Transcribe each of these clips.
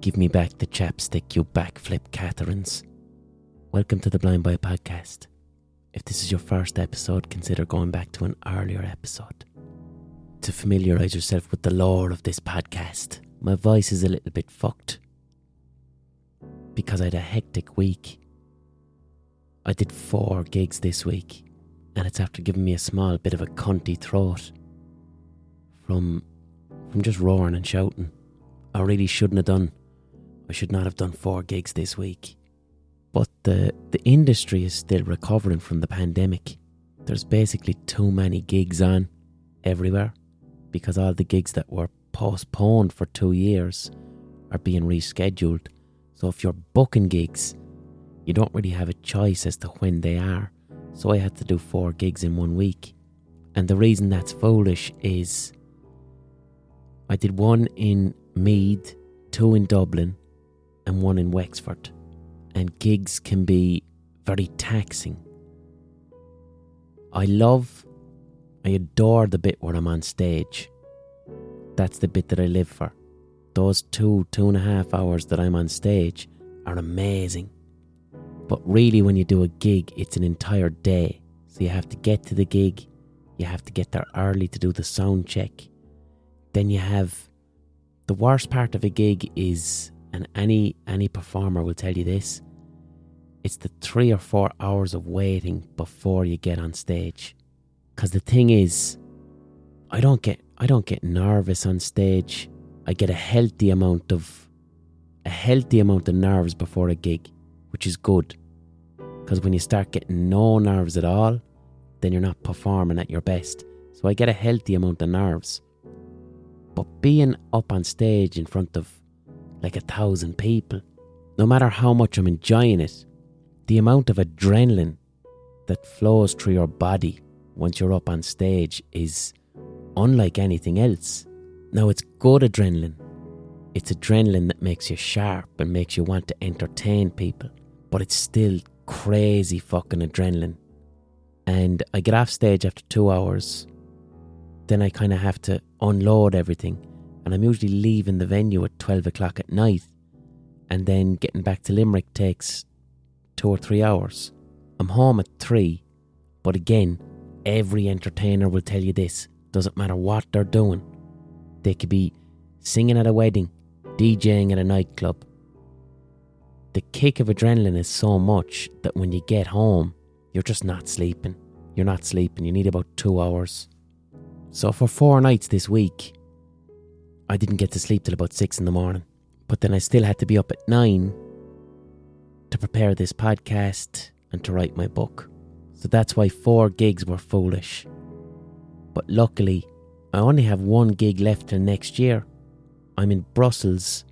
Give me back the chapstick, you backflip Catherines. Welcome to the Blind Boy Podcast. If this is your first episode, consider going back to an earlier episode. To familiarise yourself with the lore of this podcast, my voice is a little bit fucked. Because I had a hectic week. I did four gigs this week, and it's after giving me a small bit of a cunty throat from from just roaring and shouting. I really shouldn't have done. I should not have done four gigs this week. But the the industry is still recovering from the pandemic. There's basically too many gigs on everywhere because all the gigs that were postponed for two years are being rescheduled. So if you're booking gigs, you don't really have a choice as to when they are. So I had to do four gigs in one week. And the reason that's foolish is I did one in Meath, two in Dublin, and one in Wexford. And gigs can be very taxing. I love, I adore the bit where I'm on stage. That's the bit that I live for. Those two, two and a half hours that I'm on stage are amazing. But really, when you do a gig, it's an entire day. So you have to get to the gig, you have to get there early to do the sound check. Then you have the worst part of a gig is, and any any performer will tell you this, it's the three or four hours of waiting before you get on stage. Cause the thing is, I don't get I don't get nervous on stage. I get a healthy amount of a healthy amount of nerves before a gig, which is good. Because when you start getting no nerves at all, then you're not performing at your best. So I get a healthy amount of nerves. But being up on stage in front of like a thousand people, no matter how much I'm enjoying it, the amount of adrenaline that flows through your body once you're up on stage is unlike anything else. Now, it's good adrenaline. It's adrenaline that makes you sharp and makes you want to entertain people, but it's still crazy fucking adrenaline. And I get off stage after two hours, then I kind of have to unload everything, and I'm usually leaving the venue at 12 o'clock at night, and then getting back to Limerick takes two or three hours. I'm home at three, but again, every entertainer will tell you this doesn't matter what they're doing. They could be singing at a wedding, DJing at a nightclub. The kick of adrenaline is so much that when you get home, you're just not sleeping. You're not sleeping. You need about two hours. So for four nights this week, I didn't get to sleep till about six in the morning. But then I still had to be up at nine to prepare this podcast and to write my book. So that's why four gigs were foolish. But luckily, I only have one gig left till next year. I'm in Brussels.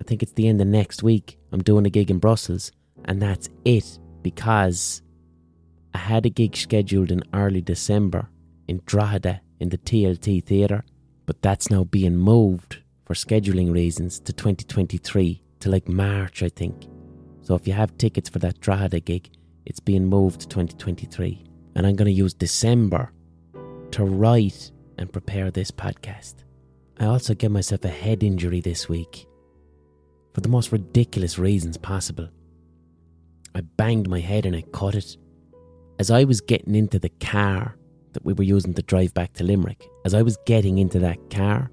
I think it's the end of next week. I'm doing a gig in Brussels, and that's it because I had a gig scheduled in early December in Drogheda in the TLT Theatre, but that's now being moved for scheduling reasons to 2023 to like March, I think. So if you have tickets for that Drogheda gig, it's being moved to 2023. And I'm going to use December to write and prepare this podcast. I also gave myself a head injury this week for the most ridiculous reasons possible. I banged my head and I cut it. As I was getting into the car that we were using to drive back to Limerick, as I was getting into that car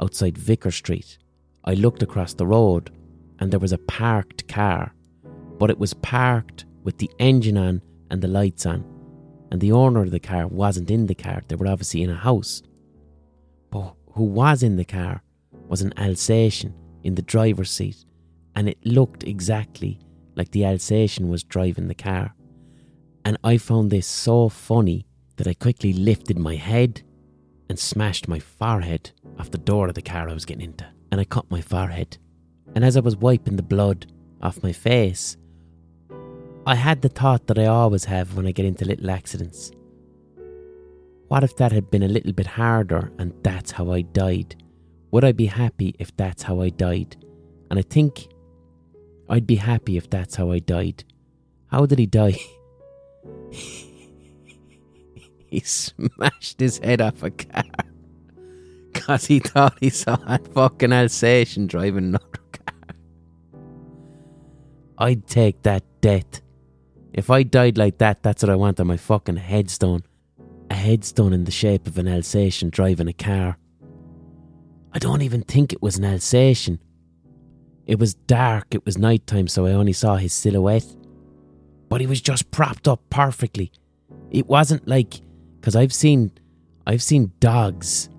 outside Vicar Street, I looked across the road and there was a parked car, but it was parked with the engine on and the lights on, and the owner of the car wasn't in the car, they were obviously in a house. But who was in the car was an Alsatian in the driver's seat, and it looked exactly like the Alsatian was driving the car. And I found this so funny that I quickly lifted my head and smashed my forehead off the door of the car I was getting into, and I cut my forehead. And as I was wiping the blood off my face, I had the thought that I always have when I get into little accidents. What if that had been a little bit harder and that's how I died? Would I be happy if that's how I died? And I think I'd be happy if that's how I died. How did he die? he smashed his head off a car, Because he thought he saw a fucking Alsatian driving another car. I'd take that death. If I died like that, that's what I want on my fucking headstone. A headstone in the shape of an Alsatian driving a car. I don't even think it was an Alsatian. It was dark, it was night time, so I only saw his silhouette. But he was just propped up perfectly. It wasn't like because I've seen I've seen dogs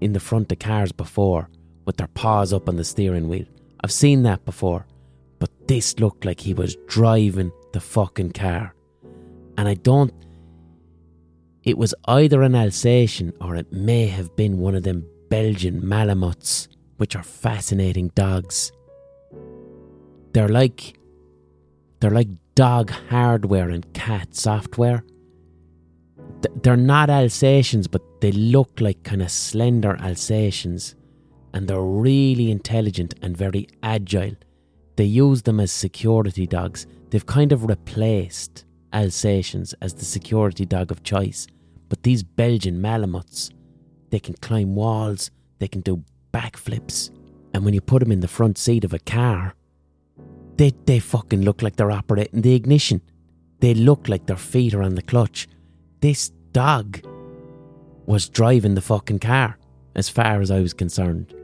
in the front of cars before with their paws up on the steering wheel. I've seen that before. But this looked like he was driving the fucking car. And I don't it was either an Alsatian or it may have been one of them Belgian Malamuts, which are fascinating dogs. They're like they're like dog hardware and cat software. They're not Alsatians, but they look like kind of slender Alsatians, and they're really intelligent and very agile. They use them as security dogs. They've kind of replaced Alsatians as the security dog of choice. But these Belgian Malamuts, they can climb walls, they can do backflips, and when you put them in the front seat of a car, they, they fucking look like they're operating the ignition. They look like their feet are on the clutch. This dog was driving the fucking car, as far as I was concerned.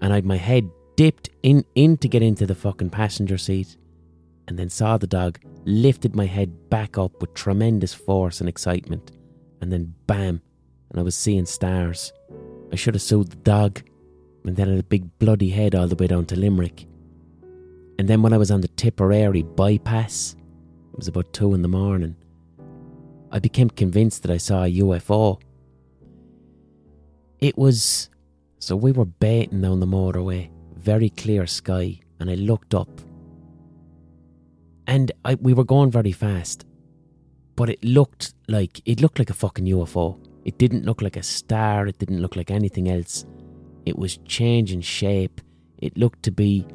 And I'd my head dipped in, in to get into the fucking passenger seat, and then saw the dog, lifted my head back up with tremendous force and excitement, and then bam, and I was seeing stars. I should have sued the dog, and then had a big bloody head all the way down to Limerick. And then when I was on the Tipperary bypass, it was about two in the morning, I became convinced that I saw a UFO. It was. So we were baiting down the motorway, very clear sky, and I looked up. And I, we were going very fast, but it looked like it looked like a fucking UFO. It didn't look like a star, it didn't look like anything else. It was changing shape. It looked to be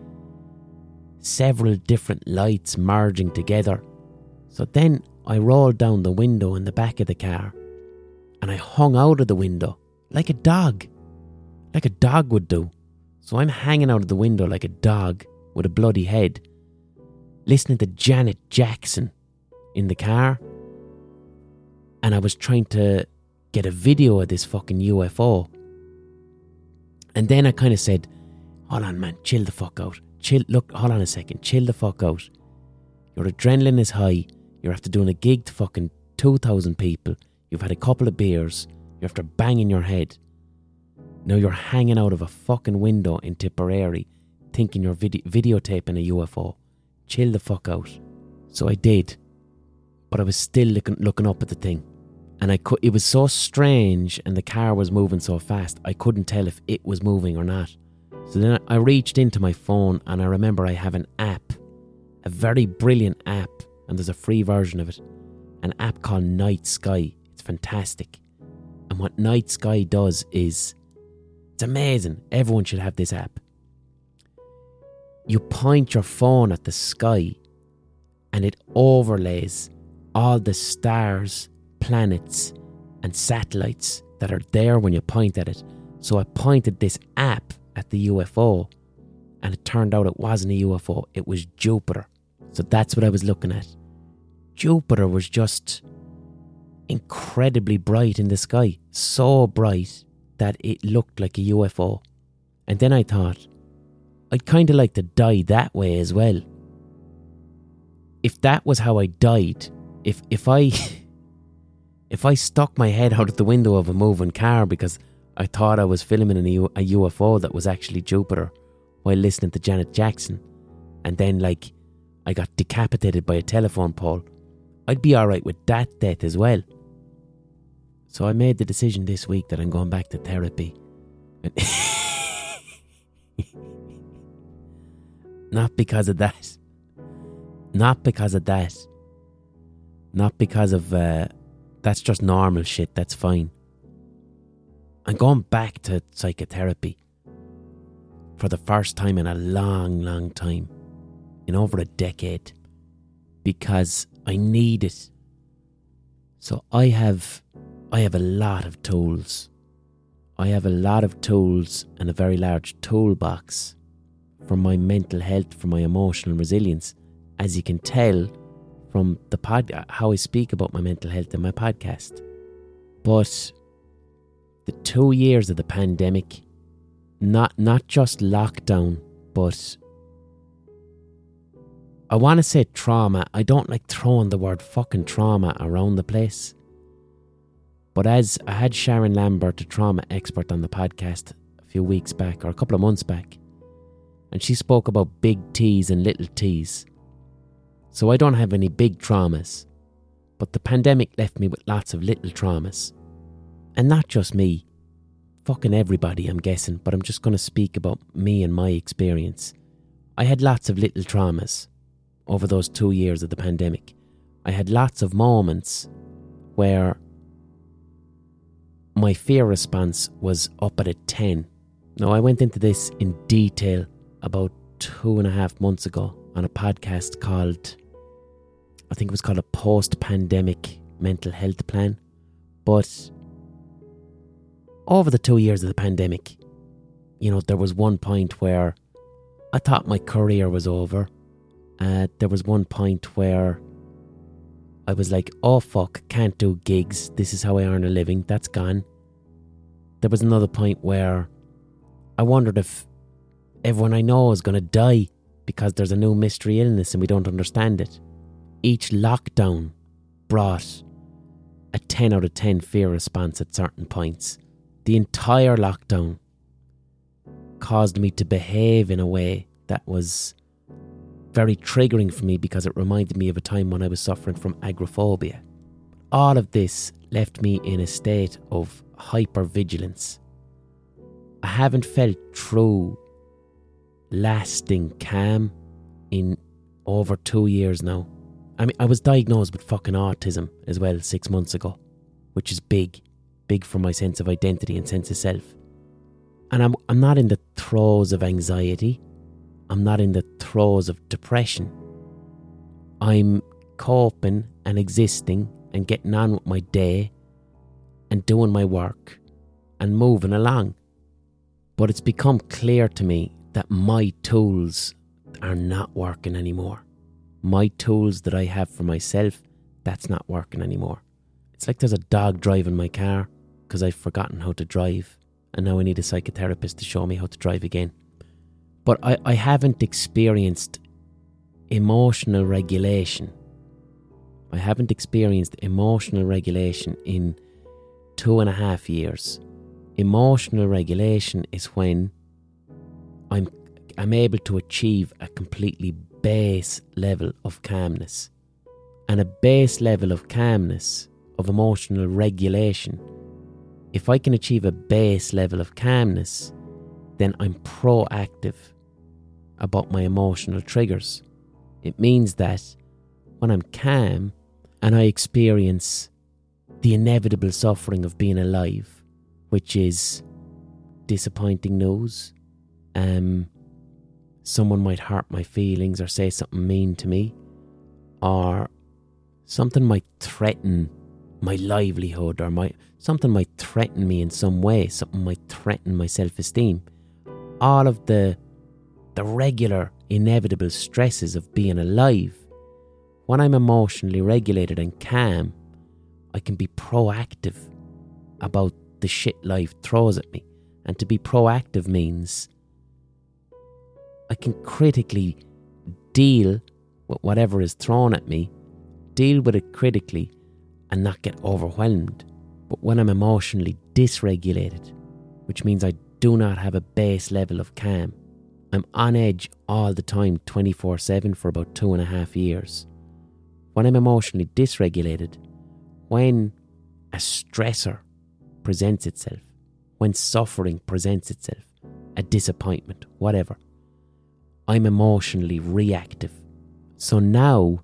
several different lights merging together. So then I rolled down the window in the back of the car and I hung out of the window like a dog, like a dog would do. So I'm hanging out of the window like a dog with a bloody head, listening to Janet Jackson in the car. And I was trying to get a video of this fucking UFO. And then I kind of said, Hold on, man, chill the fuck out chill. Look, hold on a second. Chill the fuck out. Your adrenaline is high. You're after doing a gig to fucking 2,000 people. You've had a couple of beers. You're after banging your head. Now you're hanging out of a fucking window in Tipperary thinking you're video- videotaping a UFO. Chill the fuck out. So I did. But I was still looking, looking up at the thing. And I it was so strange and the car was moving so fast, I couldn't tell if it was moving or not. So then I reached into my phone and I remember I have an app, a very brilliant app, and there's a free version of it, an app called Night Sky. It's fantastic. And what Night Sky does is, it's amazing. Everyone should have this app. You point your phone at the sky and it overlays all the stars, planets, and satellites that are there when you point at it. So I pointed this app at the UFO, and it turned out it wasn't a UFO, it was Jupiter. So that's what I was looking at. Jupiter was just incredibly bright in the sky, so bright that it looked like a UFO. And then I thought, I'd kind of like to die that way as well. If that was how I died, if if I if I stuck my head out of the window of a moving car because I thought I was filming a UFO that was actually Jupiter while listening to Janet Jackson, and then, like, I got decapitated by a telephone pole. I'd be alright with that death as well. So I made the decision this week that I'm going back to therapy. Not because of that. Not because of that. Not because of, uh, that's just normal shit, that's fine. I'm going back to psychotherapy for the first time in a long, long time, in over a decade, because I need it. So I have, I have a lot of tools. I have a lot of tools and a very large toolbox for my mental health, for my emotional resilience, as you can tell from the pod how I speak about my mental health in my podcast. But the two years of the pandemic, not not just lockdown, but I want to say trauma. I don't like throwing the word fucking trauma around the place. But as I had Sharon Lambert, a trauma expert, on the podcast a few weeks back or a couple of months back, and she spoke about big T's and little T's. So I don't have any big traumas, but the pandemic left me with lots of little traumas. And not just me, fucking everybody, I'm guessing, but I'm just going to speak about me and my experience. I had lots of little traumas over those two years of the pandemic. I had lots of moments where my fear response was up at a 10. Now, I went into this in detail about two and a half months ago on a podcast called, I think it was called a post pandemic mental health plan. But over the two years of the pandemic, you know, there was one point where I thought my career was over. Uh, there was one point where I was like, oh fuck, can't do gigs. This is how I earn a living. That's gone. There was another point where I wondered if everyone I know is going to die because there's a new mystery illness and we don't understand it. Each lockdown brought a 10 out of 10 fear response at certain points. The entire lockdown caused me to behave in a way that was very triggering for me because it reminded me of a time when I was suffering from agoraphobia. All of this left me in a state of hypervigilance. I haven't felt true, lasting calm in over two years now. I mean, I was diagnosed with fucking autism as well six months ago, which is big big for my sense of identity and sense of self. And I'm, I'm not in the throes of anxiety. I'm not in the throes of depression. I'm coping and existing and getting on with my day and doing my work and moving along. But it's become clear to me that my tools are not working anymore. My tools that I have for myself, that's not working anymore. It's like there's a dog driving my car because I've forgotten how to drive and now I need a psychotherapist to show me how to drive again. But I, I haven't experienced emotional regulation. I haven't experienced emotional regulation in two and a half years. Emotional regulation is when I'm I'm able to achieve a completely base level of calmness. And a base level of calmness, of emotional regulation, if I can achieve a base level of calmness, then I'm proactive about my emotional triggers. It means that when I'm calm and I experience the inevitable suffering of being alive, which is disappointing news, um, someone might hurt my feelings or say something mean to me, or something might threaten my livelihood or my something might threaten me in some way, something might threaten my self-esteem. All of the the regular inevitable stresses of being alive. When I'm emotionally regulated and calm, I can be proactive about the shit life throws at me. And to be proactive means I can critically deal with whatever is thrown at me, deal with it critically, and not get overwhelmed. But when I'm emotionally dysregulated, which means I do not have a base level of calm, I'm on edge all the time, 24 7 for about two and a half years. When I'm emotionally dysregulated, when a stressor presents itself, when suffering presents itself, a disappointment, whatever, I'm emotionally reactive. So now,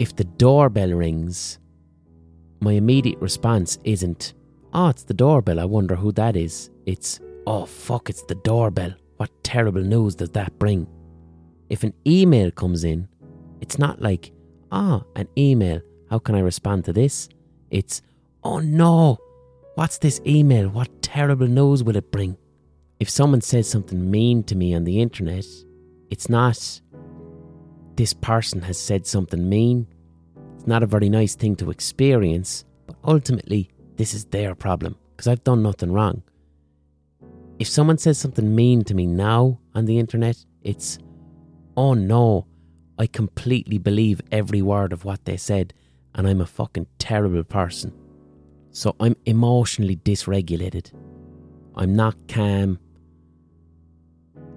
if the doorbell rings my immediate response isn't, oh, it's the doorbell, I wonder who that is. It's, oh, fuck, it's the doorbell. What terrible news does that bring? If an email comes in, it's not like, ah, oh, an email, how can I respond to this? It's, oh no, What's this email? What terrible news will it bring? If someone says something mean to me on the internet, it's not this person has said something mean. It's not a very nice thing to experience, but ultimately, this is their problem because I've done nothing wrong. If someone says something mean to me now on the internet, it's, oh no, I completely believe every word of what they said and I'm a fucking terrible person. So I'm emotionally dysregulated. I'm not calm.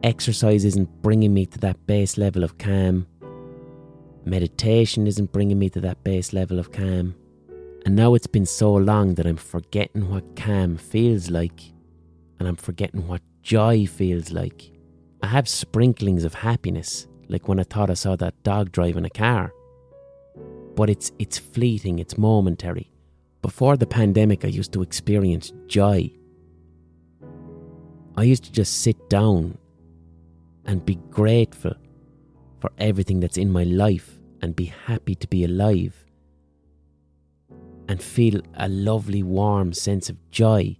Exercise isn't bringing me to that base level of calm. Meditation isn't bringing me to that base level of calm. And now it's been so long that I'm forgetting what calm feels like. And I'm forgetting what joy feels like. I have sprinklings of happiness, like when I thought I saw that dog driving a car. But it's it's fleeting, it's momentary. Before the pandemic, I used to experience joy. I used to just sit down and be grateful for everything that's in my life and be happy to be alive and feel a lovely, warm sense of joy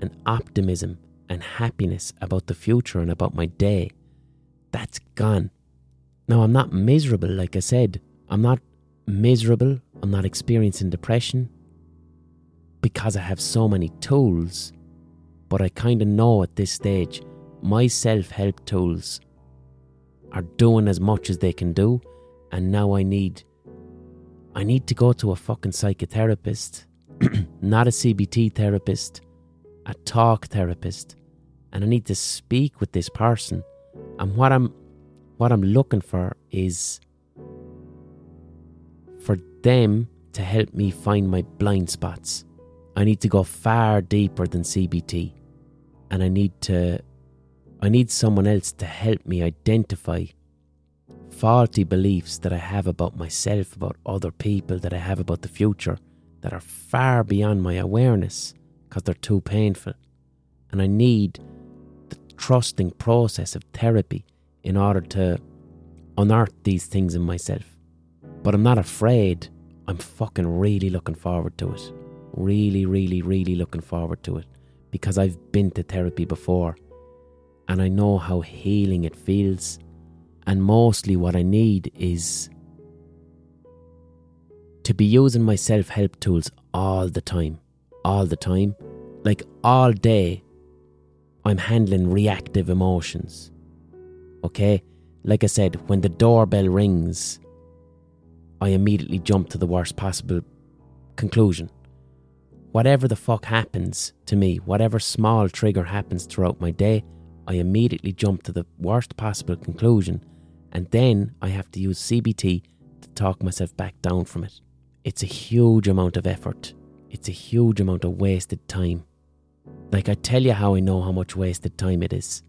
and optimism and happiness about the future and about my day. That's gone. Now, I'm not miserable, like I said. I'm not miserable. I'm not experiencing depression because I have so many tools. But I kind of know at this stage my self help tools are doing as much as they can do, and now I need I need to go to a fucking psychotherapist, not a CBT therapist, a talk therapist, and I need to speak with this person. And what I'm what I'm looking for is for them to help me find my blind spots. I need to go far deeper than CBT. And I need to I need someone else to help me identify faulty beliefs that I have about myself, about other people, that I have about the future that are far beyond my awareness because they're too painful. And I need the trusting process of therapy in order to unearth these things in myself. But I'm not afraid. I'm fucking really looking forward to it. Really, really, really looking forward to it because I've been to therapy before and I know how healing it feels. And mostly, what I need is to be using my self help tools all the time. All the time. Like all day, I'm handling reactive emotions. Okay? Like I said, when the doorbell rings, I immediately jump to the worst possible conclusion. Whatever the fuck happens to me, whatever small trigger happens throughout my day, I immediately jump to the worst possible conclusion, and then I have to use CBT to talk myself back down from it. It's a huge amount of effort. It's a huge amount of wasted time. Like, I tell you how I know how much wasted time it is.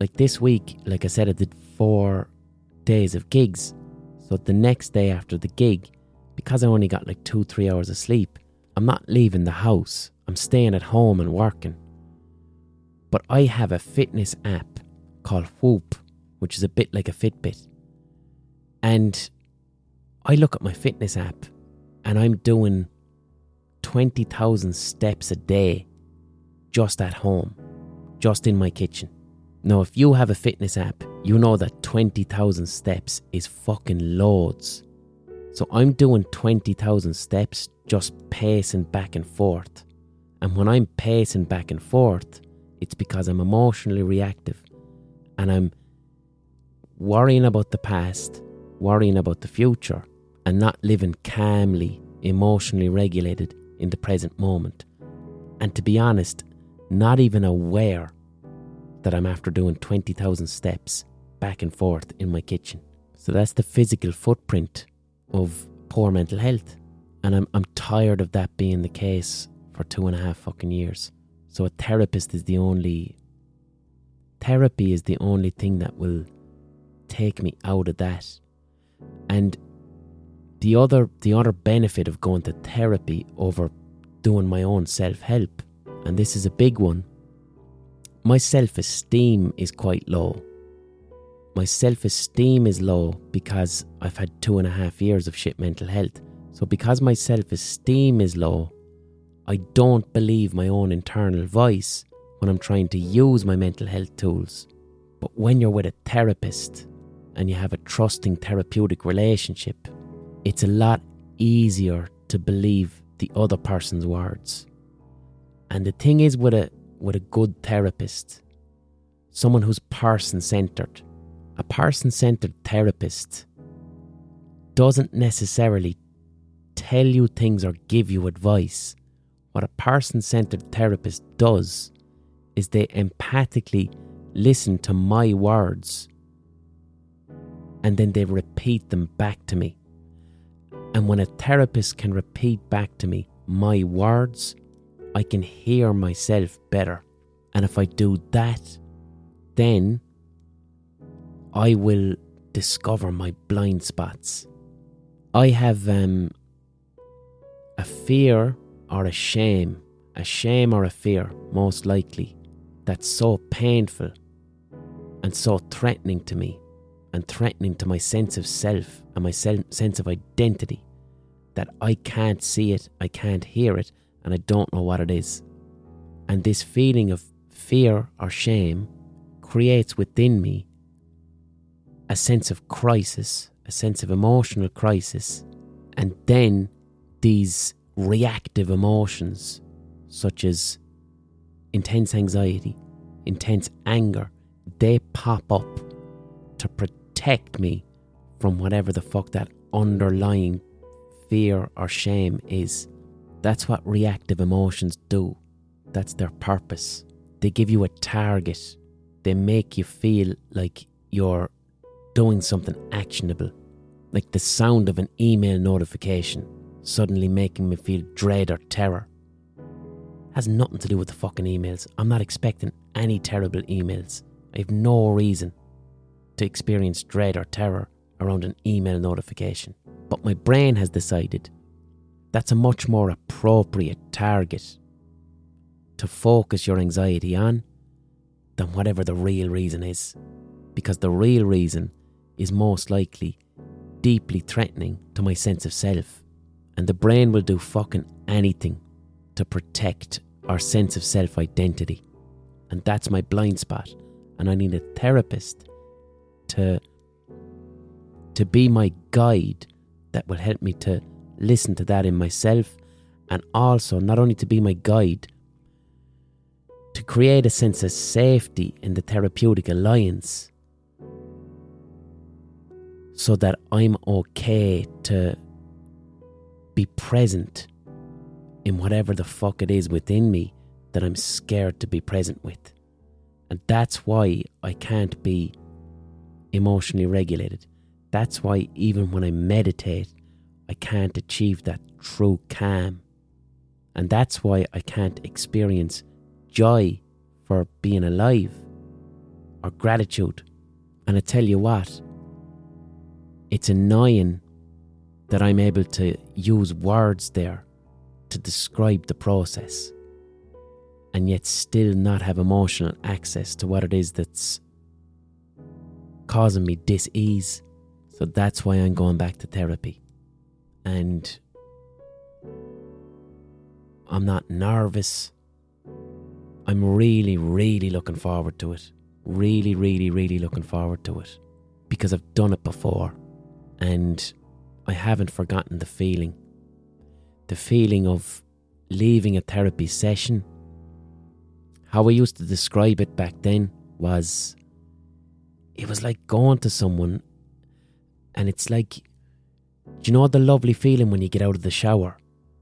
Like this week, like I said, I did four days of gigs. So the next day after the gig, because I only got like two, three hours of sleep, I'm not leaving the house. I'm staying at home and working. But I have a fitness app called Whoop, which is a bit like a Fitbit. And I look at my fitness app and I'm doing 20,000 steps a day just at home, just in my kitchen. Now, if you have a fitness app, you know that 20,000 steps is fucking loads. So I'm doing 20,000 steps just pacing back and forth. And when I'm pacing back and forth, it's because I'm emotionally reactive and I'm worrying about the past, worrying about the future, and not living calmly, emotionally regulated in the present moment. And to be honest, not even aware that I'm after doing 20,000 steps back and forth in my kitchen. So that's the physical footprint of poor mental health. And I'm, I'm tired of that being the case for two and a half fucking years. So a therapist is the only therapy is the only thing that will take me out of that. And the other the other benefit of going to therapy over doing my own self-help, and this is a big one, my self-esteem is quite low. My self-esteem is low because I've had two and a half years of shit mental health. So because my self-esteem is low, I don't believe my own internal voice when I'm trying to use my mental health tools. But when you're with a therapist and you have a trusting therapeutic relationship, it's a lot easier to believe the other person's words. And the thing is with a with a good therapist, someone who's person centered, a person centered therapist doesn't necessarily tell you things or give you advice. What a person centered therapist does is they empathically listen to my words and then they repeat them back to me. And when a therapist can repeat back to me my words, I can hear myself better. And if I do that, then I will discover my blind spots. I have um, a fear or a shame, a shame or a fear, most likely, that's so painful and so threatening to me and threatening to my sense of self and my sense of identity that I can't see it, I can't hear it, and I don't know what it is. And this feeling of fear or shame creates within me a sense of crisis, a sense of emotional crisis, and then these reactive emotions, such as intense anxiety, intense anger, they pop up to protect me from whatever the fuck that underlying fear or shame is. That's what reactive emotions do. That's their purpose. They give you a target. They make you feel like you're doing something actionable, like the sound of an email notification suddenly making me feel dread or terror. Has nothing to do with the fucking emails. I'm not expecting any terrible emails. I have no reason to experience dread or terror around an email notification. But my brain has decided that's a much more appropriate target to focus your anxiety on than whatever the real reason is. Because the real reason is most likely deeply threatening to my sense of self. And the brain will do fucking anything to protect our sense of self identity. And that's my blind spot. And I need a therapist to, to be my guide that will help me to listen to that in myself and also not only to be my guide, to create a sense of safety in the therapeutic alliance so that I'm okay to be present in whatever the fuck it is within me that I'm scared to be present with. And that's why I can't be emotionally regulated. That's why even when I meditate, I can't achieve that true calm. And that's why I can't experience joy for being alive or gratitude. And I tell you what, it's annoying that I'm able to use words there to describe the process and yet still not have emotional access to what it is that's causing me dis ease. So that's why I'm going back to therapy. And I'm not nervous. I'm really, really looking forward to it. Really, really, really looking forward to it. Because I've done it before. And I haven't forgotten the feeling. The feeling of leaving a therapy session. How I used to describe it back then was it was like going to someone and it's like you know the lovely feeling when you get out of the shower?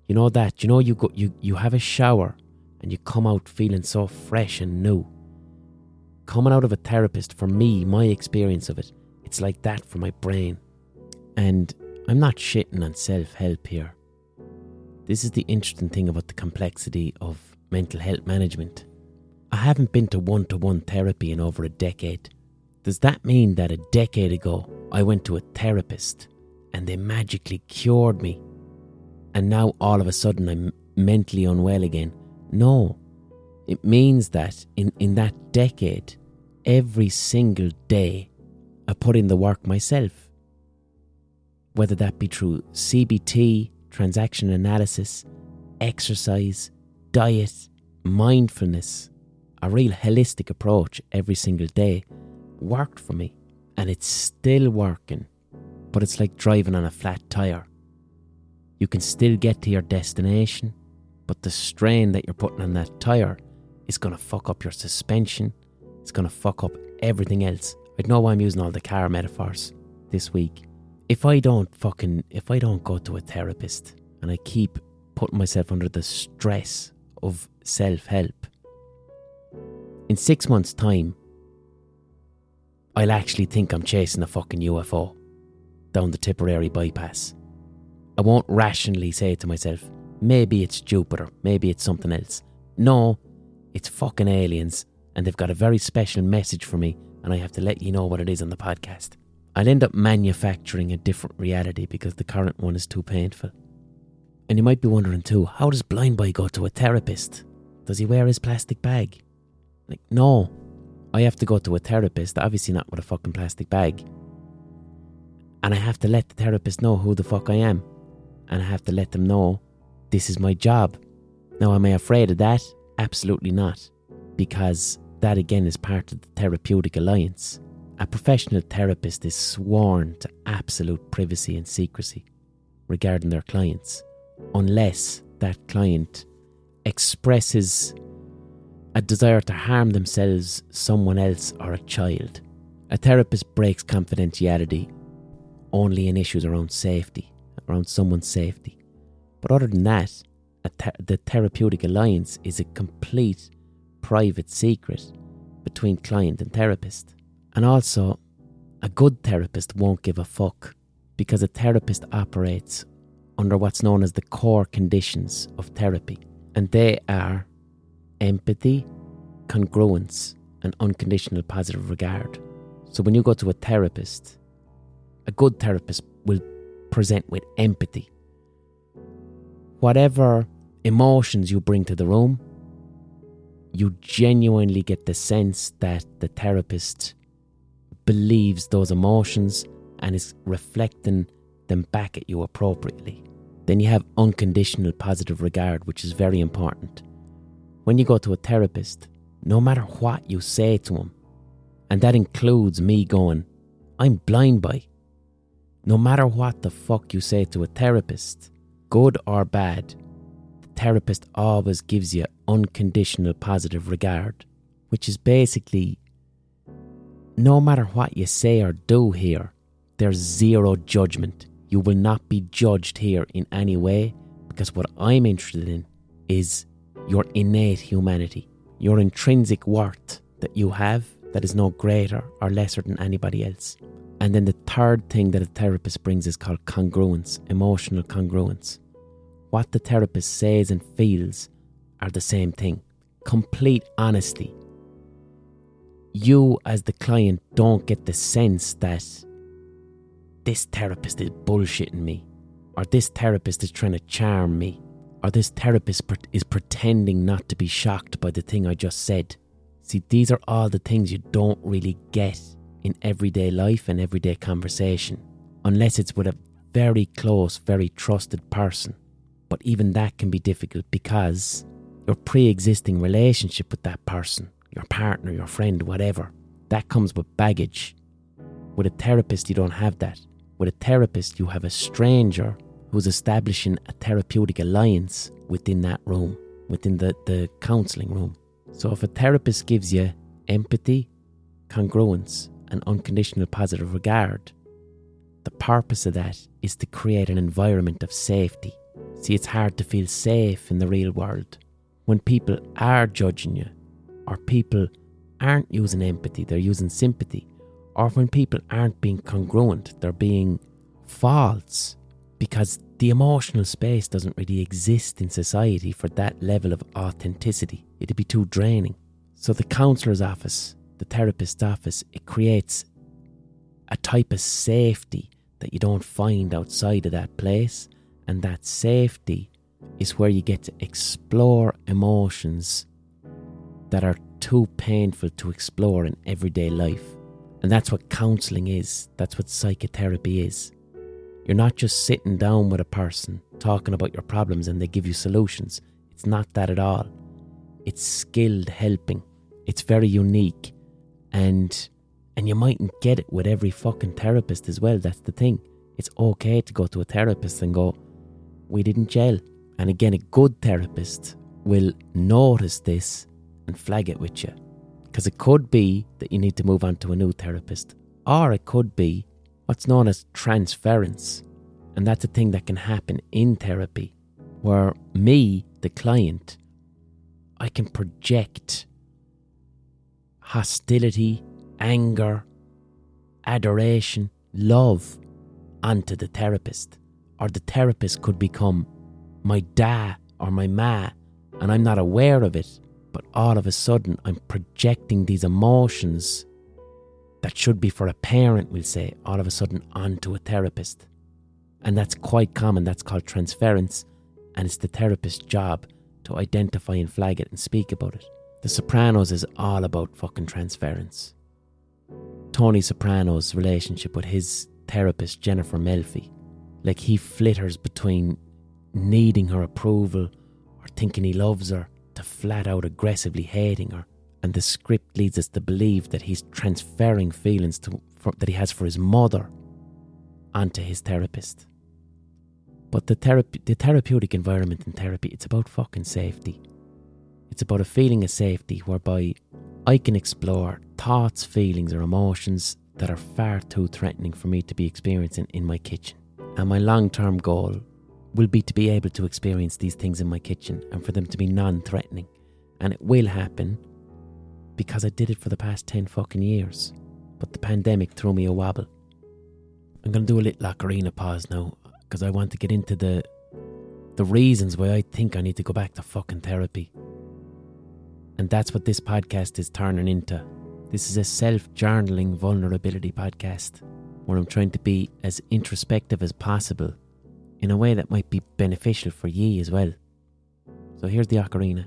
You know that? You know you go you, you have a shower and you come out feeling so fresh and new? Coming out of a therapist for me my experience of it it's like that for my brain. And i'm not shitting on self-help here. This is the interesting thing about the complexity of mental health management. I haven't been to one-to-one therapy in over a decade. Does that mean that a decade ago I went to a therapist and they magically cured me and now all of a sudden I'm mentally unwell again? No. It means that in, in that decade, every single day, I put in the work myself. Whether that be through CBT, transaction analysis, exercise, diet, mindfulness, a real holistic approach every single day worked for me. And it's still working, but it's like driving on a flat tyre. You can still get to your destination, but the strain that you're putting on that tyre is going to fuck up your suspension. It's going to fuck up everything else. I know why I'm using all the car metaphors this week. If I don't fucking, if I don't go to a therapist and I keep putting myself under the stress of self help, in six months' time, I'll actually think I'm chasing a fucking UFO down the Tipperary bypass. I won't rationally say to myself, maybe it's Jupiter, maybe it's something else. No, it's fucking aliens, and they've got a very special message for me, and I have to let you know what it is on the podcast. I'll end up manufacturing a different reality because the current one is too painful. And you might be wondering too, how does Blind Boy go to a therapist? Does he wear his plastic bag? Like, no. I have to go to a therapist, obviously not with a fucking plastic bag. And I have to let the therapist know who the fuck I am. And I have to let them know this is my job. Now, am I afraid of that? Absolutely not. Because that again is part of the therapeutic alliance. A professional therapist is sworn to absolute privacy and secrecy regarding their clients, unless that client expresses a desire to harm themselves, someone else, or a child. A therapist breaks confidentiality only in issues around safety, around someone's safety. But other than that, the therapeutic alliance is a complete private secret between client and therapist. And also, a good therapist won't give a fuck because a therapist operates under what's known as the core conditions of therapy, and they are empathy, congruence, and unconditional positive regard. So when you go to a therapist, a good therapist will present with empathy. Whatever emotions you bring to the room, you genuinely get the sense that the therapist believes those emotions and is reflecting them back at you appropriately. Then you have unconditional positive regard, which is very important. When you go to a therapist, no matter what you say to him, and that includes me going, I'm Blind Boy. No matter what the fuck you say to a therapist, good or bad, the therapist always gives you unconditional positive regard, which is basically no matter what you say or do here, there's zero judgment. You will not be judged here in any way because what I'm interested in is your innate humanity, your intrinsic worth that you have that is no greater or lesser than anybody else. And then the third thing that a therapist brings is called congruence, emotional congruence. What the therapist says and feels are the same thing. Complete honesty. You, as the client, don't get the sense that this therapist is bullshitting me, or this therapist is trying to charm me, or this therapist is pretending not to be shocked by the thing I just said. See, these are all the things you don't really get in everyday life and everyday conversation, unless it's with a very close, very trusted person. But even that can be difficult because your pre existing relationship with that person, your partner, your friend, whatever, that comes with baggage. With a therapist, you don't have that. With a therapist, you have a stranger who's establishing a therapeutic alliance within that room, within the, the counselling room. So if a therapist gives you empathy, congruence, and unconditional positive regard, the purpose of that is to create an environment of safety. See, it's hard to feel safe in the real world when people are judging you, or people aren't using empathy, they're using sympathy, or when people aren't being congruent, they're being false because the emotional space doesn't really exist in society for that level of authenticity. It'd be too draining. So the counsellor's office, the therapist's office, it creates a type of safety that you don't find outside of that place. And that safety is where you get to explore emotions that are too painful to explore in everyday life. And that's what counselling is, that's what psychotherapy is. You're not just sitting down with a person talking about your problems and they give you solutions. It's not that at all. It's skilled helping. It's very unique. And and you mightn't get it with every fucking therapist as well. That's the thing. It's okay to go to a therapist and go, we didn't gel. And again, a good therapist will notice this and flag it with you. Because it could be that you need to move on to a new therapist, or it could be what's known as transference. And that's a thing that can happen in therapy, where me, the client, I can project hostility, anger, adoration, love onto the therapist. Or the therapist could become my da or my ma, and I'm not aware of it, but all of a sudden I'm projecting these emotions that should be for a parent, we'll say, all of a sudden onto a therapist. And that's quite common. That's called transference, and it's the therapist's job to identify and flag it and speak about it. The Sopranos is all about fucking transference. Tony Soprano's relationship with his therapist, Jennifer Melfi, like he flitters between needing her approval or thinking he loves her to flat out aggressively hating her. And the script leads us to believe that he's transferring feelings to, for, that he has for his mother onto his therapist. But the, the therapeutic environment in therapy, it's about fucking safety. It's about a feeling of safety whereby I can explore thoughts, feelings, or emotions that are far too threatening for me to be experiencing in my kitchen. And my long term goal will be to be able to experience these things in my kitchen and for them to be non threatening. And it will happen because I did it for the past 10 fucking years. But the pandemic threw me a wobble. I'm going to do a little ocarina pause now because I want to get into the the reasons why I think I need to go back to fucking therapy. And that's what this podcast is turning into. This is a self journaling vulnerability podcast where I'm trying to be as introspective as possible in a way that might be beneficial for ye as well. So here's the ocarina.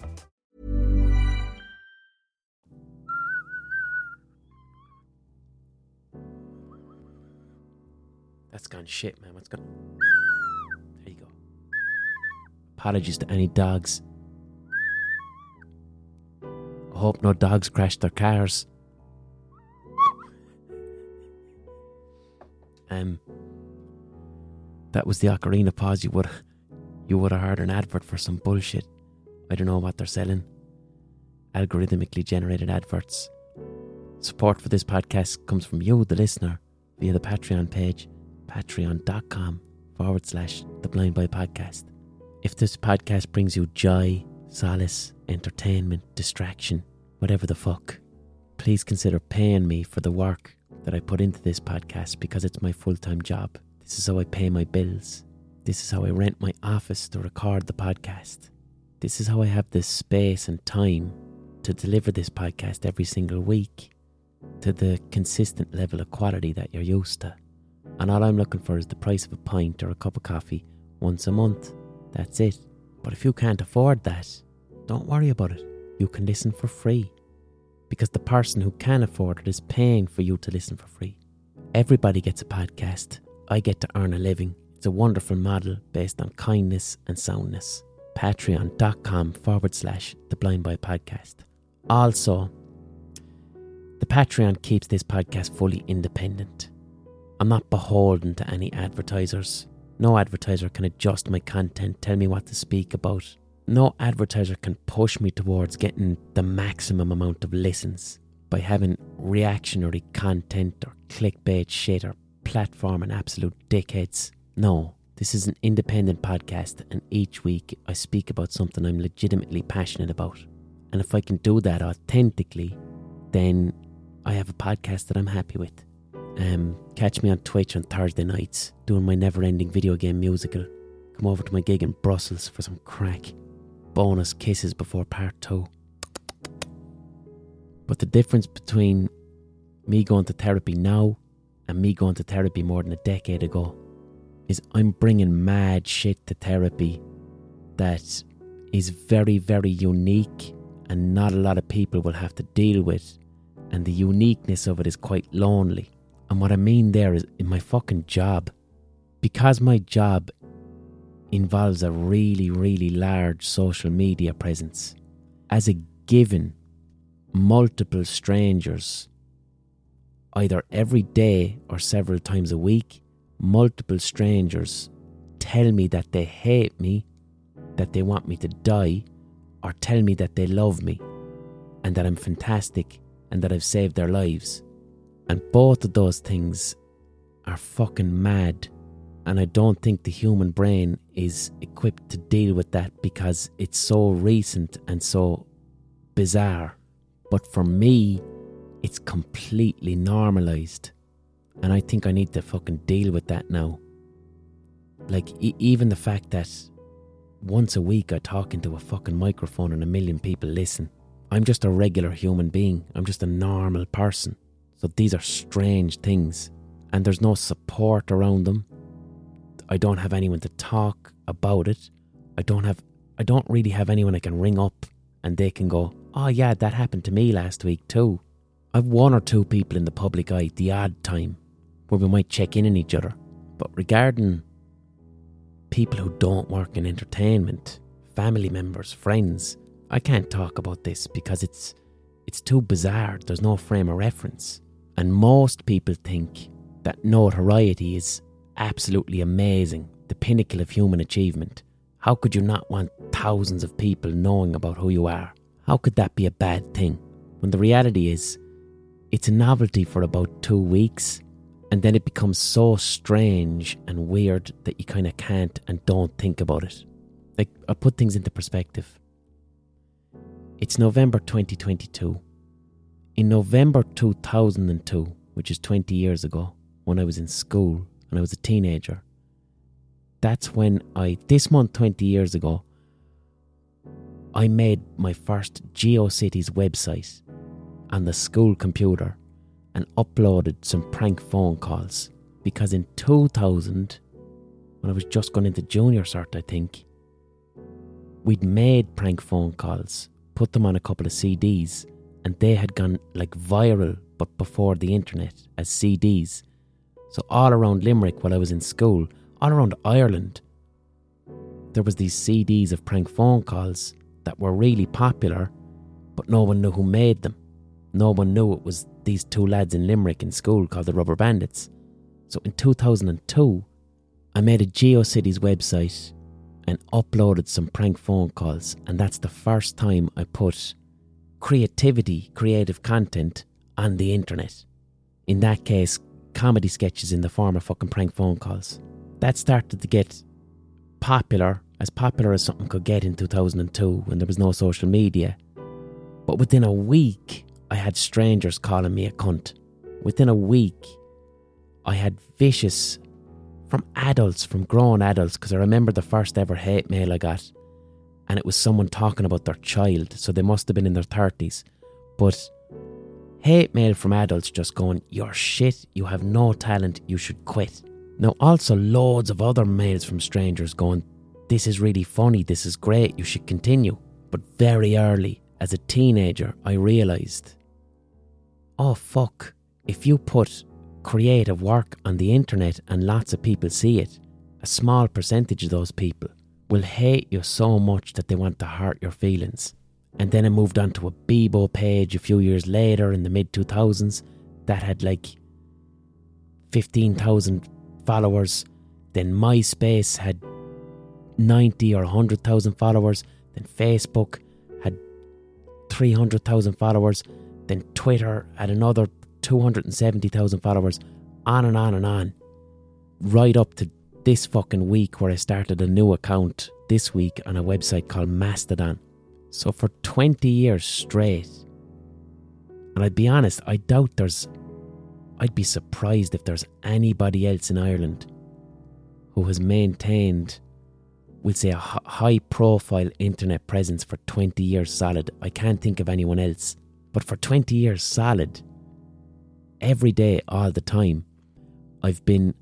That's gone shit, man. What's gone? There you go. Apologies to any dogs. I hope no dogs crash their cars. Um, that was the ocarina pause. You would, you would have heard an advert for some bullshit. I don't know what they're selling. Algorithmically generated adverts. Support for this podcast comes from you, the listener, via the Patreon page patreon.com forward slash the blind boy podcast. If this podcast brings you joy, solace, entertainment, distraction, whatever the fuck, please consider paying me for the work that I put into this podcast because it's my full time job. This is how I pay my bills. This is how I rent my office to record the podcast. This is how I have the space and time to deliver this podcast every single week to the consistent level of quality that you're used to and all I'm looking for is the price of a pint or a cup of coffee once a month. That's it. But if you can't afford that, don't worry about it. You can listen for free. Because the person who can afford it is paying for you to listen for free. Everybody gets a podcast. I get to earn a living. It's a wonderful model based on kindness and soundness. Patreon.com forward slash the blind boy podcast. Also, the Patreon keeps this podcast fully independent. I'm not beholden to any advertisers. No advertiser can adjust my content, tell me what to speak about. No advertiser can push me towards getting the maximum amount of listens by having reactionary content or clickbait shit or platform and absolute dickheads. No, this is an independent podcast, and each week I speak about something I'm legitimately passionate about. And if I can do that authentically, then I have a podcast that I'm happy with. Um, catch me on Twitch on Thursday nights doing my never ending video game musical. Come over to my gig in Brussels for some crack. Bonus kisses before part two. But the difference between me going to therapy now and me going to therapy more than a decade ago is I'm bringing mad shit to therapy that is very, very unique and not a lot of people will have to deal with. And the uniqueness of it is quite lonely. And what I mean there is in my fucking job, because my job involves a really, really large social media presence, as a given, multiple strangers, either every day or several times a week, multiple strangers tell me that they hate me, that they want me to die, or tell me that they love me and that I'm fantastic and that I've saved their lives. And both of those things are fucking mad. And I don't think the human brain is equipped to deal with that because it's so recent and so bizarre. But for me, it's completely normalized. And I think I need to fucking deal with that now. Like, e- even the fact that once a week I talk into a fucking microphone and a million people listen. I'm just a regular human being. I'm just a normal person. So these are strange things. And there's no support around them. I don't have anyone to talk about it. I don't have I don't really have anyone I can ring up and they can go, Oh yeah, that happened to me last week too. I've one or two people in the public eye the odd time where we might check in on each other. But regarding people who don't work in entertainment, family members, friends, I can't talk about this because it's it's too bizarre. There's no frame of reference. And most people think that notoriety is absolutely amazing, the pinnacle of human achievement. How could you not want thousands of people knowing about who you are? How could that be a bad thing? When the reality is, it's a novelty for about two weeks, and then it becomes so strange and weird that you kind of can't and don't think about it. Like, I put things into perspective. It's November 2022. In November 2002, which is 20 years ago, when I was in school and I was a teenager, that's when I, this month 20 years ago, I made my first GeoCities website on the school computer and uploaded some prank phone calls. Because in 2000, when I was just going into junior cert, I think, we'd made prank phone calls, put them on a couple of CDs, and they had gone like viral, but before the internet as CDs. So all around Limerick while I was in school, all around Ireland, there was these CDs of prank phone calls that were really popular, but no one knew who made them. No one knew it was these two lads in Limerick in school called the Rubber Bandits. So in 2002, I made a GeoCities website and uploaded some prank phone calls, and that's the first time I put creativity, creative content on the internet. In that case, comedy sketches in the form of fucking prank phone calls. That started to get popular, as popular as something could get in 2002 when there was no social media. But within a week, I had strangers calling me a cunt. Within a week, I had vicious from adults, from grown adults, because I remember the first ever hate mail I got, and it was someone talking about their child, so they must have been in their 30s. But hate mail from adults just going, You're shit, you have no talent, you should quit. Now, also loads of other mails from strangers going, This is really funny, this is great, you should continue. But very early, as a teenager, I realised oh fuck, if you put creative work on the internet and lots of people see it, a small percentage of those people will hate you so much that they want to hurt your feelings. And then I moved on to a Bebo page a few years later in the mid 2000s that had like 15,000 followers. Then MySpace had 90 or 100,000 followers. Then Facebook had 300,000 followers. Then Twitter had another 270,000 followers. On and on and on. Right up to this fucking week where I started a new account this week on a website called Mastodon. So for 20 years straight, and I'd be honest, I doubt there's, I'd be surprised if there's anybody else in Ireland who has maintained, we'll say, a high profile internet presence for 20 years solid. I can't think of anyone else. But for 20 years solid, every day, all the time, I've been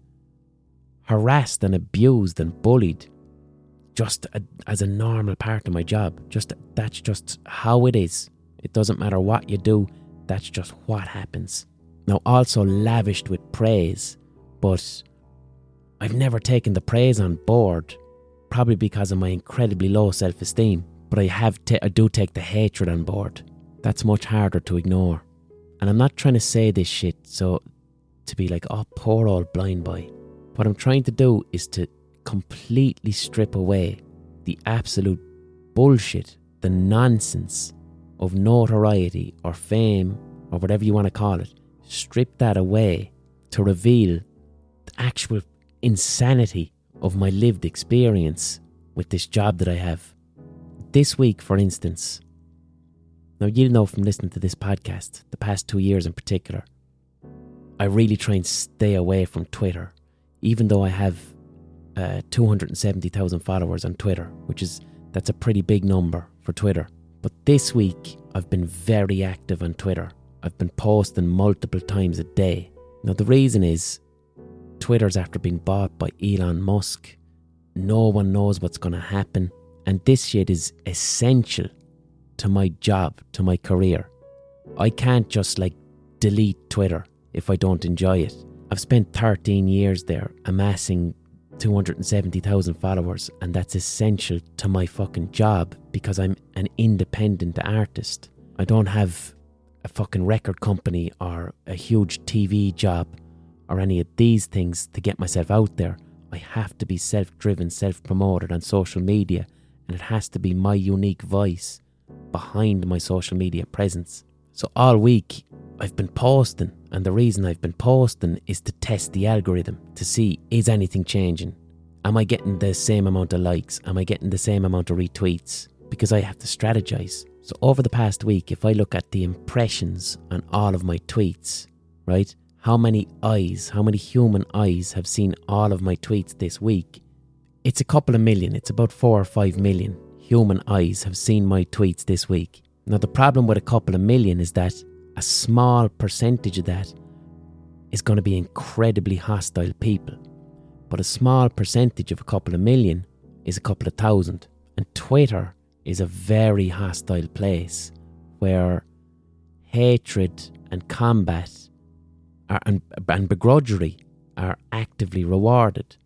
harassed and abused and bullied just a, as a normal part of my job. Just that's just how it is. It doesn't matter what you do, that's just what happens. Now, also lavished with praise, but I've never taken the praise on board, probably because of my incredibly low self esteem. But I have, I do take the hatred on board. That's much harder to ignore. And I'm not trying to say this shit so to be like, oh, poor old blind boy. What I'm trying to do is to completely strip away the absolute bullshit, the nonsense of notoriety or fame or whatever you want to call it. Strip that away to reveal the actual insanity of my lived experience with this job that I have. This week, for instance, now you'll know from listening to this podcast, the past two years in particular, I really try and stay away from Twitter, even though I have uh, 270,000 followers on Twitter, which is that's a pretty big number for Twitter. But this week, I've been very active on Twitter. I've been posting multiple times a day. Now, the reason is Twitter's after being bought by Elon Musk. No one knows what's going to happen. And this shit is essential to my job, to my career. I can't just like delete Twitter if I don't enjoy it. I've spent 13 years there amassing 270,000 followers, and that's essential to my fucking job because I'm an independent artist. I don't have a fucking record company or a huge TV job or any of these things to get myself out there. I have to be self driven, self promoted on social media, and it has to be my unique voice behind my social media presence. So all week, I've been posting, and the reason I've been posting is to test the algorithm to see is anything changing? Am I getting the same amount of likes? Am I getting the same amount of retweets? Because I have to strategize. So, over the past week, if I look at the impressions on all of my tweets, right? How many eyes, how many human eyes have seen all of my tweets this week? It's a couple of million, it's about four or five million human eyes have seen my tweets this week. Now, the problem with a couple of million is that a small percentage of that is going to be incredibly hostile people. But a small percentage of a couple of million is a couple of thousand. And Twitter is a very hostile place where hatred and combat are, and, and begrudgery are actively rewarded.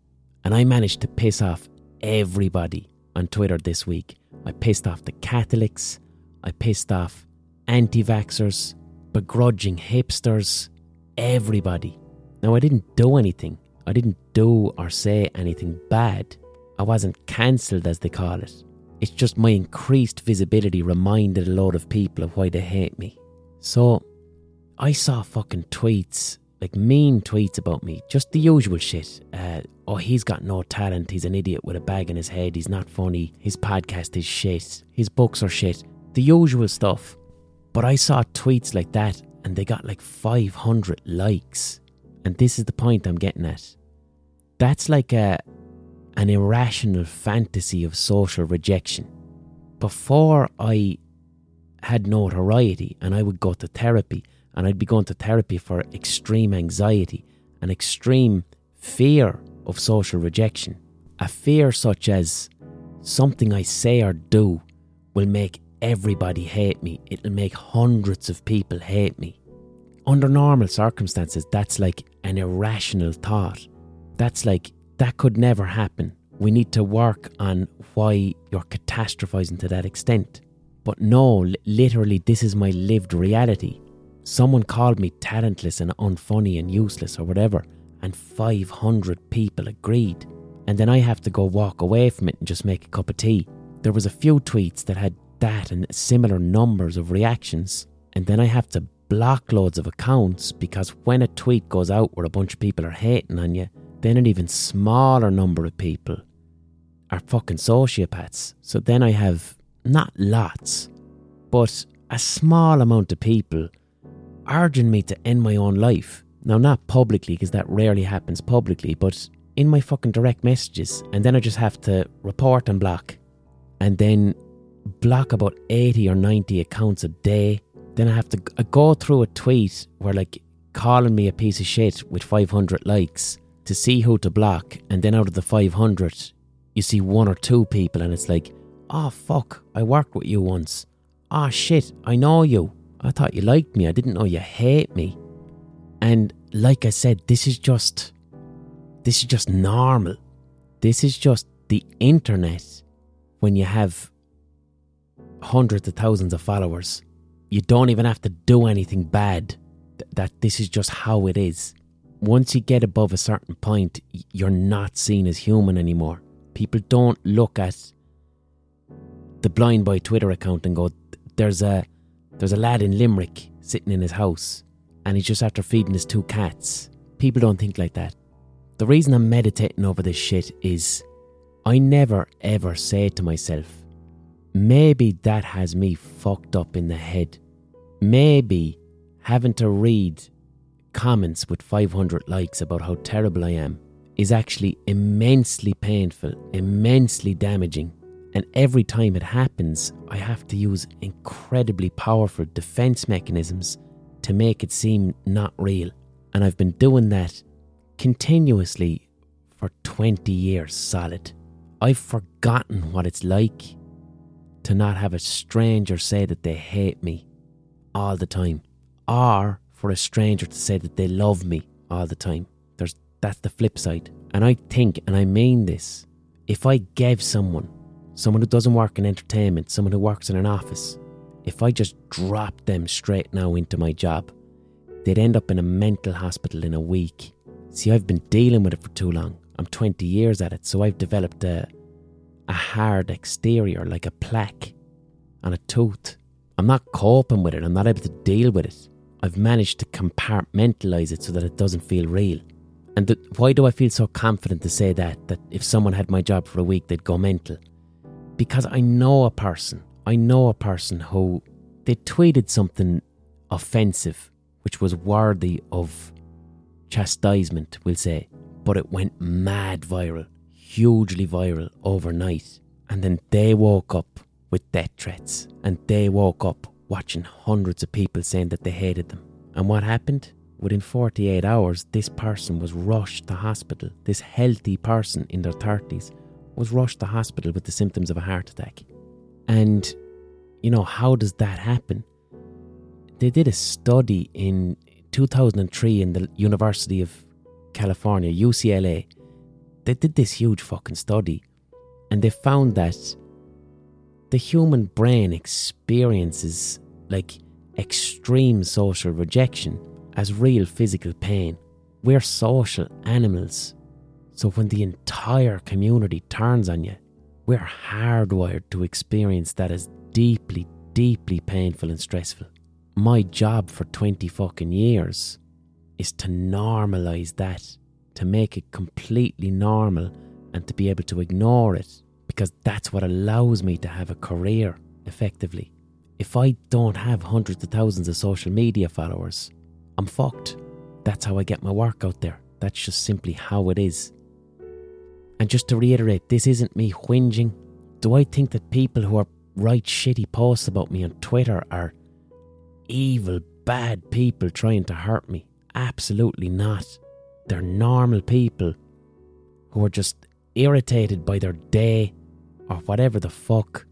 And I managed to piss off everybody on Twitter this week. I pissed off the Catholics, I pissed off anti vaxxers, begrudging hipsters, everybody. Now, I didn't do anything. I didn't do or say anything bad. I wasn't cancelled, as they call it. It's just my increased visibility reminded a lot of people of why they hate me. So, I saw fucking tweets, like mean tweets about me, just the usual shit. Uh, oh, he's got no talent, he's an idiot with a bag in his head, he's not funny, his podcast is shit, his books are shit, the usual stuff. But I saw tweets like that and they got like 500 likes. And this is the point I'm getting at. That's like a an irrational fantasy of social rejection. Before I had notoriety and I would go to therapy and I'd be going to therapy for extreme anxiety and extreme fear of social rejection. A fear such as something I say or do will make everybody hate me. It'll make hundreds of people hate me. Under normal circumstances, that's like an irrational thought. That's like, that could never happen. We need to work on why you're catastrophizing to that extent. But no, li- literally, this is my lived reality. Someone called me talentless and unfunny and useless or whatever, and 500 people agreed. And then I have to go walk away from it and just make a cup of tea. There was a few tweets that had that and similar numbers of reactions, and then I have to block loads of accounts because when a tweet goes out where a bunch of people are hating on you, then an even smaller number of people are fucking sociopaths. So then I have not lots, but a small amount of people urging me to end my own life. Now, not publicly, because that rarely happens publicly, but in my fucking direct messages. And then I just have to report and block. And then block about 80 or 90 accounts a day. Then I have to I go through a tweet where, like, calling me a piece of shit with 500 likes to see who to block. And then out of the 500, you see one or two people, and it's like, oh, fuck, I worked with you once. Oh, shit, I know you. I thought you liked me. I didn't know you hate me. And like I said, this is just this is just normal. This is just the internet when you have hundreds of thousands of followers. You don't even have to do anything bad. That this is just how it is. Once you get above a certain point, you're not seen as human anymore. People don't look at the blind boy Twitter account and go, "There's a there's a lad in Limerick sitting in his house, and he's just after feeding his two cats." People don't think like that. The reason I'm meditating over this shit is I never ever say to myself, maybe that has me fucked up in the head. Maybe having to read comments with 500 likes about how terrible I am is actually immensely painful, immensely damaging. And every time it happens, I have to use incredibly powerful defense mechanisms to make it seem not real. And I've been doing that continuously for 20 years solid. I've forgotten what it's like to not have a stranger say that they hate me all the time, or for a stranger to say that they love me all the time. There's that's the flip side. And I think, and I mean this, if I gave someone, someone who doesn't work in entertainment, someone who works in an office, if I just dropped them straight now into my job, they'd end up in a mental hospital in a week See, I've been dealing with it for too long. I'm 20 years at it, so I've developed a, a hard exterior, like a plaque and a tooth. I'm not coping with it, I'm not able to deal with it. I've managed to compartmentalize it so that it doesn't feel real. And why do I feel so confident to say that? That if someone had my job for a week, they'd go mental? Because I know a person. I know a person who they tweeted something offensive, which was worthy of chastisement, we'll say, but it went mad viral, hugely viral overnight. And then they woke up with death threats, and they woke up watching hundreds of people saying that they hated them. And what happened? Within 48 hours, this person was rushed to hospital. This healthy person in their 30s was rushed to hospital with the symptoms of a heart attack. And, you know, how does that happen? They did a study in 2003 in the University of California, UCLA, they did this huge fucking study and they found that the human brain experiences like extreme social rejection as real physical pain. We're social animals. So when the entire community turns on you, we're hardwired to experience that as deeply, deeply painful and stressful my job for 20 fucking years is to normalize that, to make it completely normal and to be able to ignore it because that's what allows me to have a career effectively. If I don't have hundreds of thousands of social media followers, I'm fucked. That's how I get my work out there. That's just simply how it is. And just to reiterate, this isn't me whinging. Do I think that people who are write shitty posts about me on Twitter are evil, bad people trying to hurt me. Absolutely not. They're normal people who are just irritated by their day or whatever the fuck,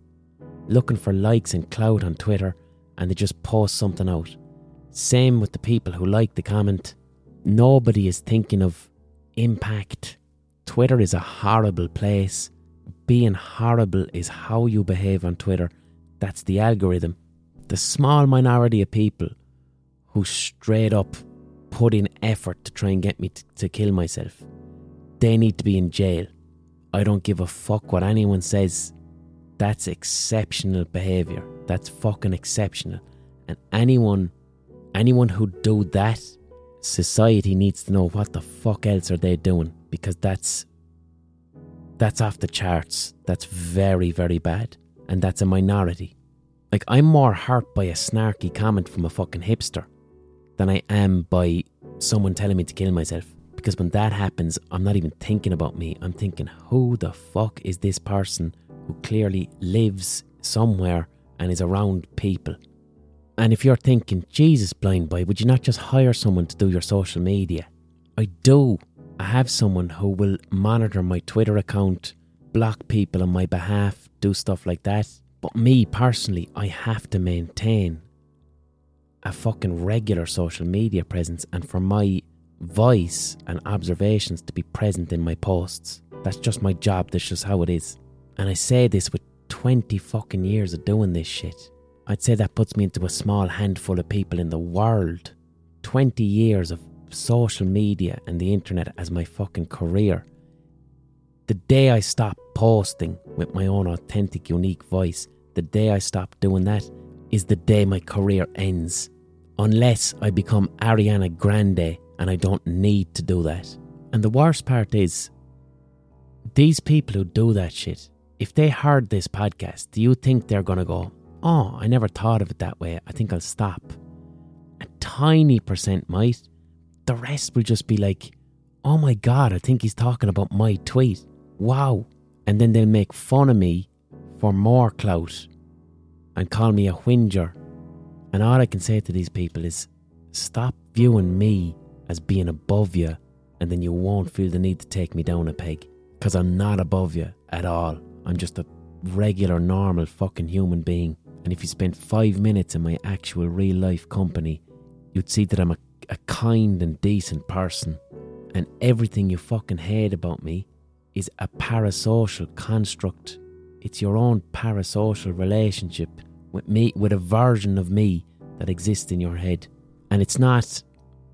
looking for likes and clout on Twitter and they just post something out. Same with the people who like the comment. Nobody is thinking of impact. Twitter is a horrible place. Being horrible is how you behave on Twitter. That's the algorithm. The small minority of people who straight up put in effort to try and get me t- to kill myself, they need to be in jail. I don't give a fuck what anyone says. That's exceptional behavior. That's fucking exceptional. And anyone anyone who do that, society needs to know what the fuck else are they doing because that's that's off the charts. That's very very bad and that's a minority. Like I'm more hurt by a snarky comment from a fucking hipster than I am by someone telling me to kill myself. Because when that happens, I'm not even thinking about me. I'm thinking, who the fuck is this person who clearly lives somewhere and is around people? And if you're thinking, Jesus, blind boy, would you not just hire someone to do your social media? I do. I have someone who will monitor my Twitter account, block people on my behalf, do stuff like that. But me personally, I have to maintain a fucking regular social media presence and for my voice and observations to be present in my posts. That's just my job, that's just how it is. And I say this with 20 fucking years of doing this shit. I'd say that puts me into a small handful of people in the world. 20 years of social media and the internet as my fucking career. The day I stop posting with my own authentic, unique voice, the day I stop doing that is the day my career ends. Unless I become Ariana Grande and I don't need to do that. And the worst part is, these people who do that shit, if they heard this podcast, do you think they're going to go, oh, I never thought of it that way. I think I'll stop. A tiny percent might. The rest will just be like, oh my God, I think he's talking about my tweet. Wow. And then they'll make fun of me for more clout and call me a whinger. And all I can say to these people is stop viewing me as being above you, and then you won't feel the need to take me down a peg. Because I'm not above you at all. I'm just a regular, normal fucking human being. And if you spent five minutes in my actual real life company, you'd see that I'm a, a kind and decent person. And everything you fucking hate about me is a parasocial construct. It's your own parasocial relationship with me, with a version of me that exists in your head. And it's not,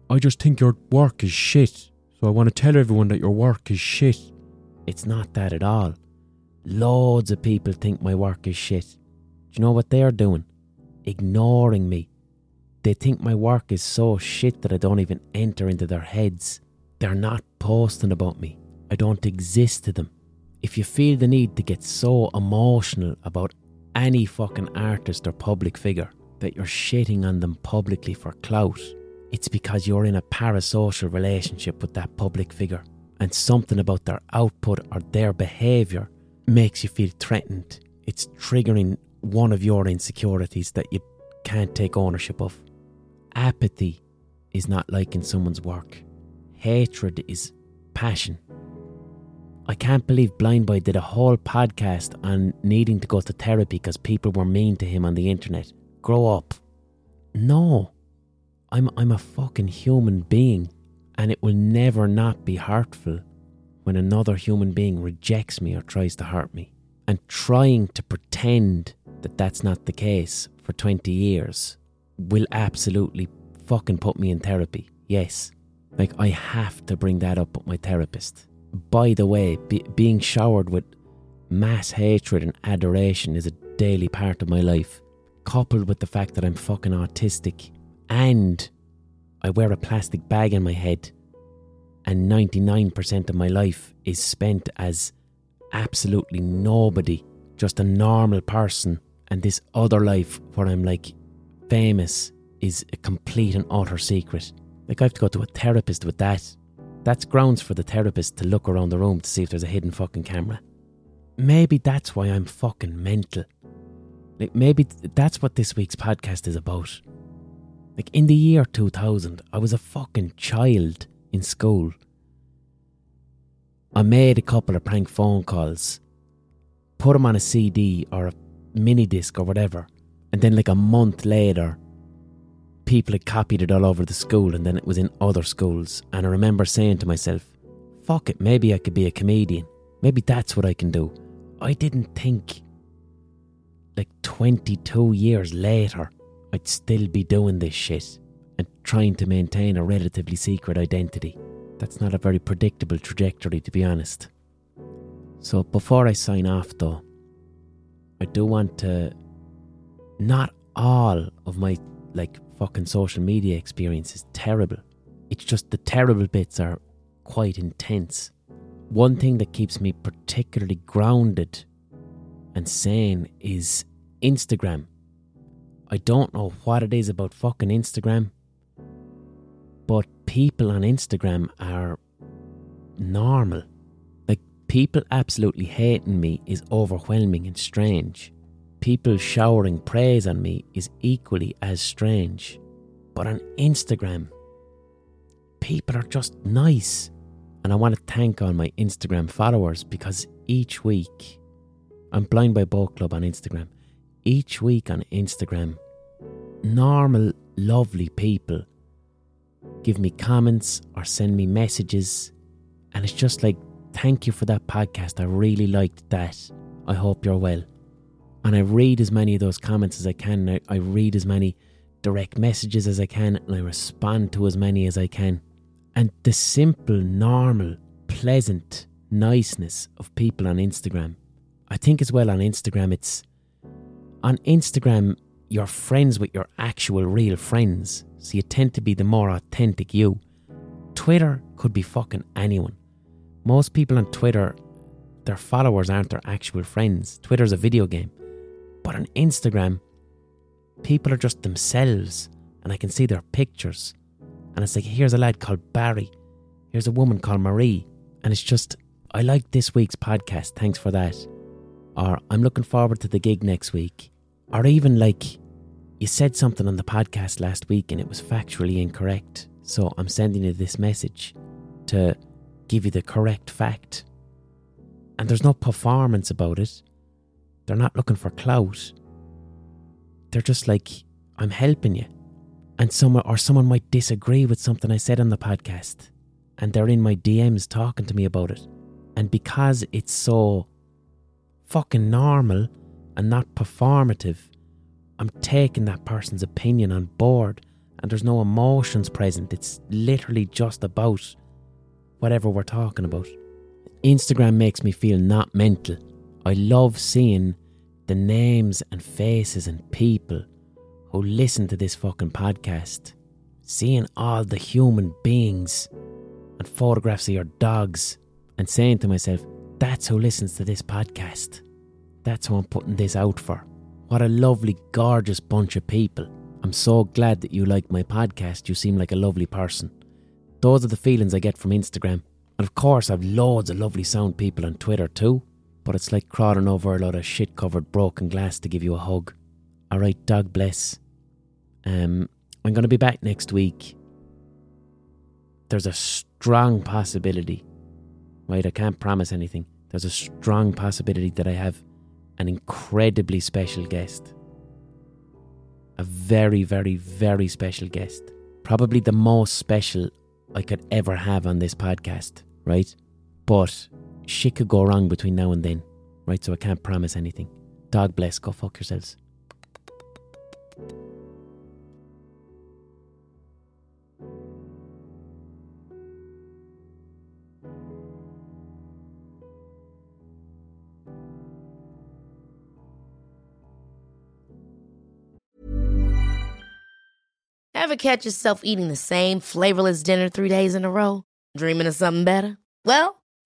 I just think your work is shit, so I want to tell everyone that your work is shit. It's not that at all. Loads of people think my work is shit. Do you know what they're doing? Ignoring me. They think my work is so shit that I don't even enter into their heads. They're not posting about me. I don't exist to them. If you feel the need to get so emotional about any fucking artist or public figure that you're shitting on them publicly for clout, it's because you're in a parasocial relationship with that public figure and something about their output or their behaviour makes you feel threatened. It's triggering one of your insecurities that you can't take ownership of. Apathy is not liking someone's work, hatred is passion. I can't believe Blind Boy did a whole podcast on needing to go to therapy because people were mean to him on the internet. Grow up. No. I'm I'm a fucking human being and it will never not be hurtful when another human being rejects me or tries to hurt me. And trying to pretend that that's not the case for 20 years will absolutely fucking put me in therapy. Yes. Like I have to bring that up with my therapist by the way, be, being showered with mass hatred and adoration is a daily part of my life, coupled with the fact that I'm fucking autistic and I wear a plastic bag in my head, and 99% of my life is spent as absolutely nobody, just a normal person, and this other life where I'm like famous is a complete and utter secret. Like, I have to go to a therapist with that that's grounds for the therapist to look around the room to see if there's a hidden fucking camera. Maybe that's why I'm fucking mental. Like maybe that's what this week's podcast is about. Like in the year 2000, I was a fucking child in school. I made a couple of prank phone calls, put them on a CD or a mini disc or whatever, and then like a month later, people had copied it all over the school and then it was in other schools. And I remember saying to myself, fuck it, maybe I could be a comedian. Maybe that's what I can do. I didn't think. like 22 years later, I'd still be doing this shit and trying to maintain a relatively secret identity. That's not a very predictable trajectory, to be honest. So before I sign off, though, I do want to. Not all of my like fucking social media experience is terrible. It's just the terrible bits are quite intense. One thing that keeps me particularly grounded and sane is Instagram. I don't know what it is about fucking Instagram, but people on Instagram are normal. Like, people absolutely hating me is overwhelming and strange. People showering praise on me is equally as strange. But on Instagram, people are just nice. And I want to thank all my Instagram followers because each week, I'm Blind Boy Boat Club on Instagram. Each week on Instagram, normal, lovely people give me comments or send me messages. And it's just like, thank you for that podcast. I really liked that. I hope you're well. And I read as many of those comments as I can. I, I read as many direct messages as I can. And I respond to as many as I can. And the simple, normal, pleasant niceness of people on Instagram. I think as well on Instagram, it's on Instagram, you're friends with your actual real friends. So you tend to be the more authentic you. Twitter could be fucking anyone. Most people on Twitter, their followers aren't their actual friends. Twitter's a video game. But on Instagram, people are just themselves and I can see their pictures. And it's like, here's a lad called Barry. Here's a woman called Marie. And it's just, I like this week's podcast. Thanks for that. Or I'm looking forward to the gig next week. Or even like, you said something on the podcast last week and it was factually incorrect. So I'm sending you this message to give you the correct fact. And there's no performance about it. They're not looking for clout. They're just like, I'm helping you and someone or someone might disagree with something I said on the podcast and they're in my DMs talking to me about it. And because it's so fucking normal and not performative, I'm taking that person's opinion on board and there's no emotions present. It's literally just about whatever we're talking about. Instagram makes me feel not mental. I love seeing the names and faces and people who listen to this fucking podcast, seeing all the human beings and photographs of your dogs, and saying to myself, that's who listens to this podcast. That's who I'm putting this out for. What a lovely, gorgeous bunch of people. I'm so glad that you like my podcast. You seem like a lovely person. Those are the feelings I get from Instagram. And of course, I've loads of lovely sound people on Twitter too, but it's like crawling over a lot of shit covered broken glass to give you a hug. All right, dog bless. Um, I'm going to be back next week. There's a strong possibility, right? I can't promise anything. There's a strong possibility that I have an incredibly special guest. A very, very, very special guest. Probably the most special I could ever have on this podcast, right? But shit could go wrong between now and then, right? So I can't promise anything. Dog bless, go fuck yourselves. Ever catch yourself eating the same flavorless dinner three days in a row? Dreaming of something better? Well,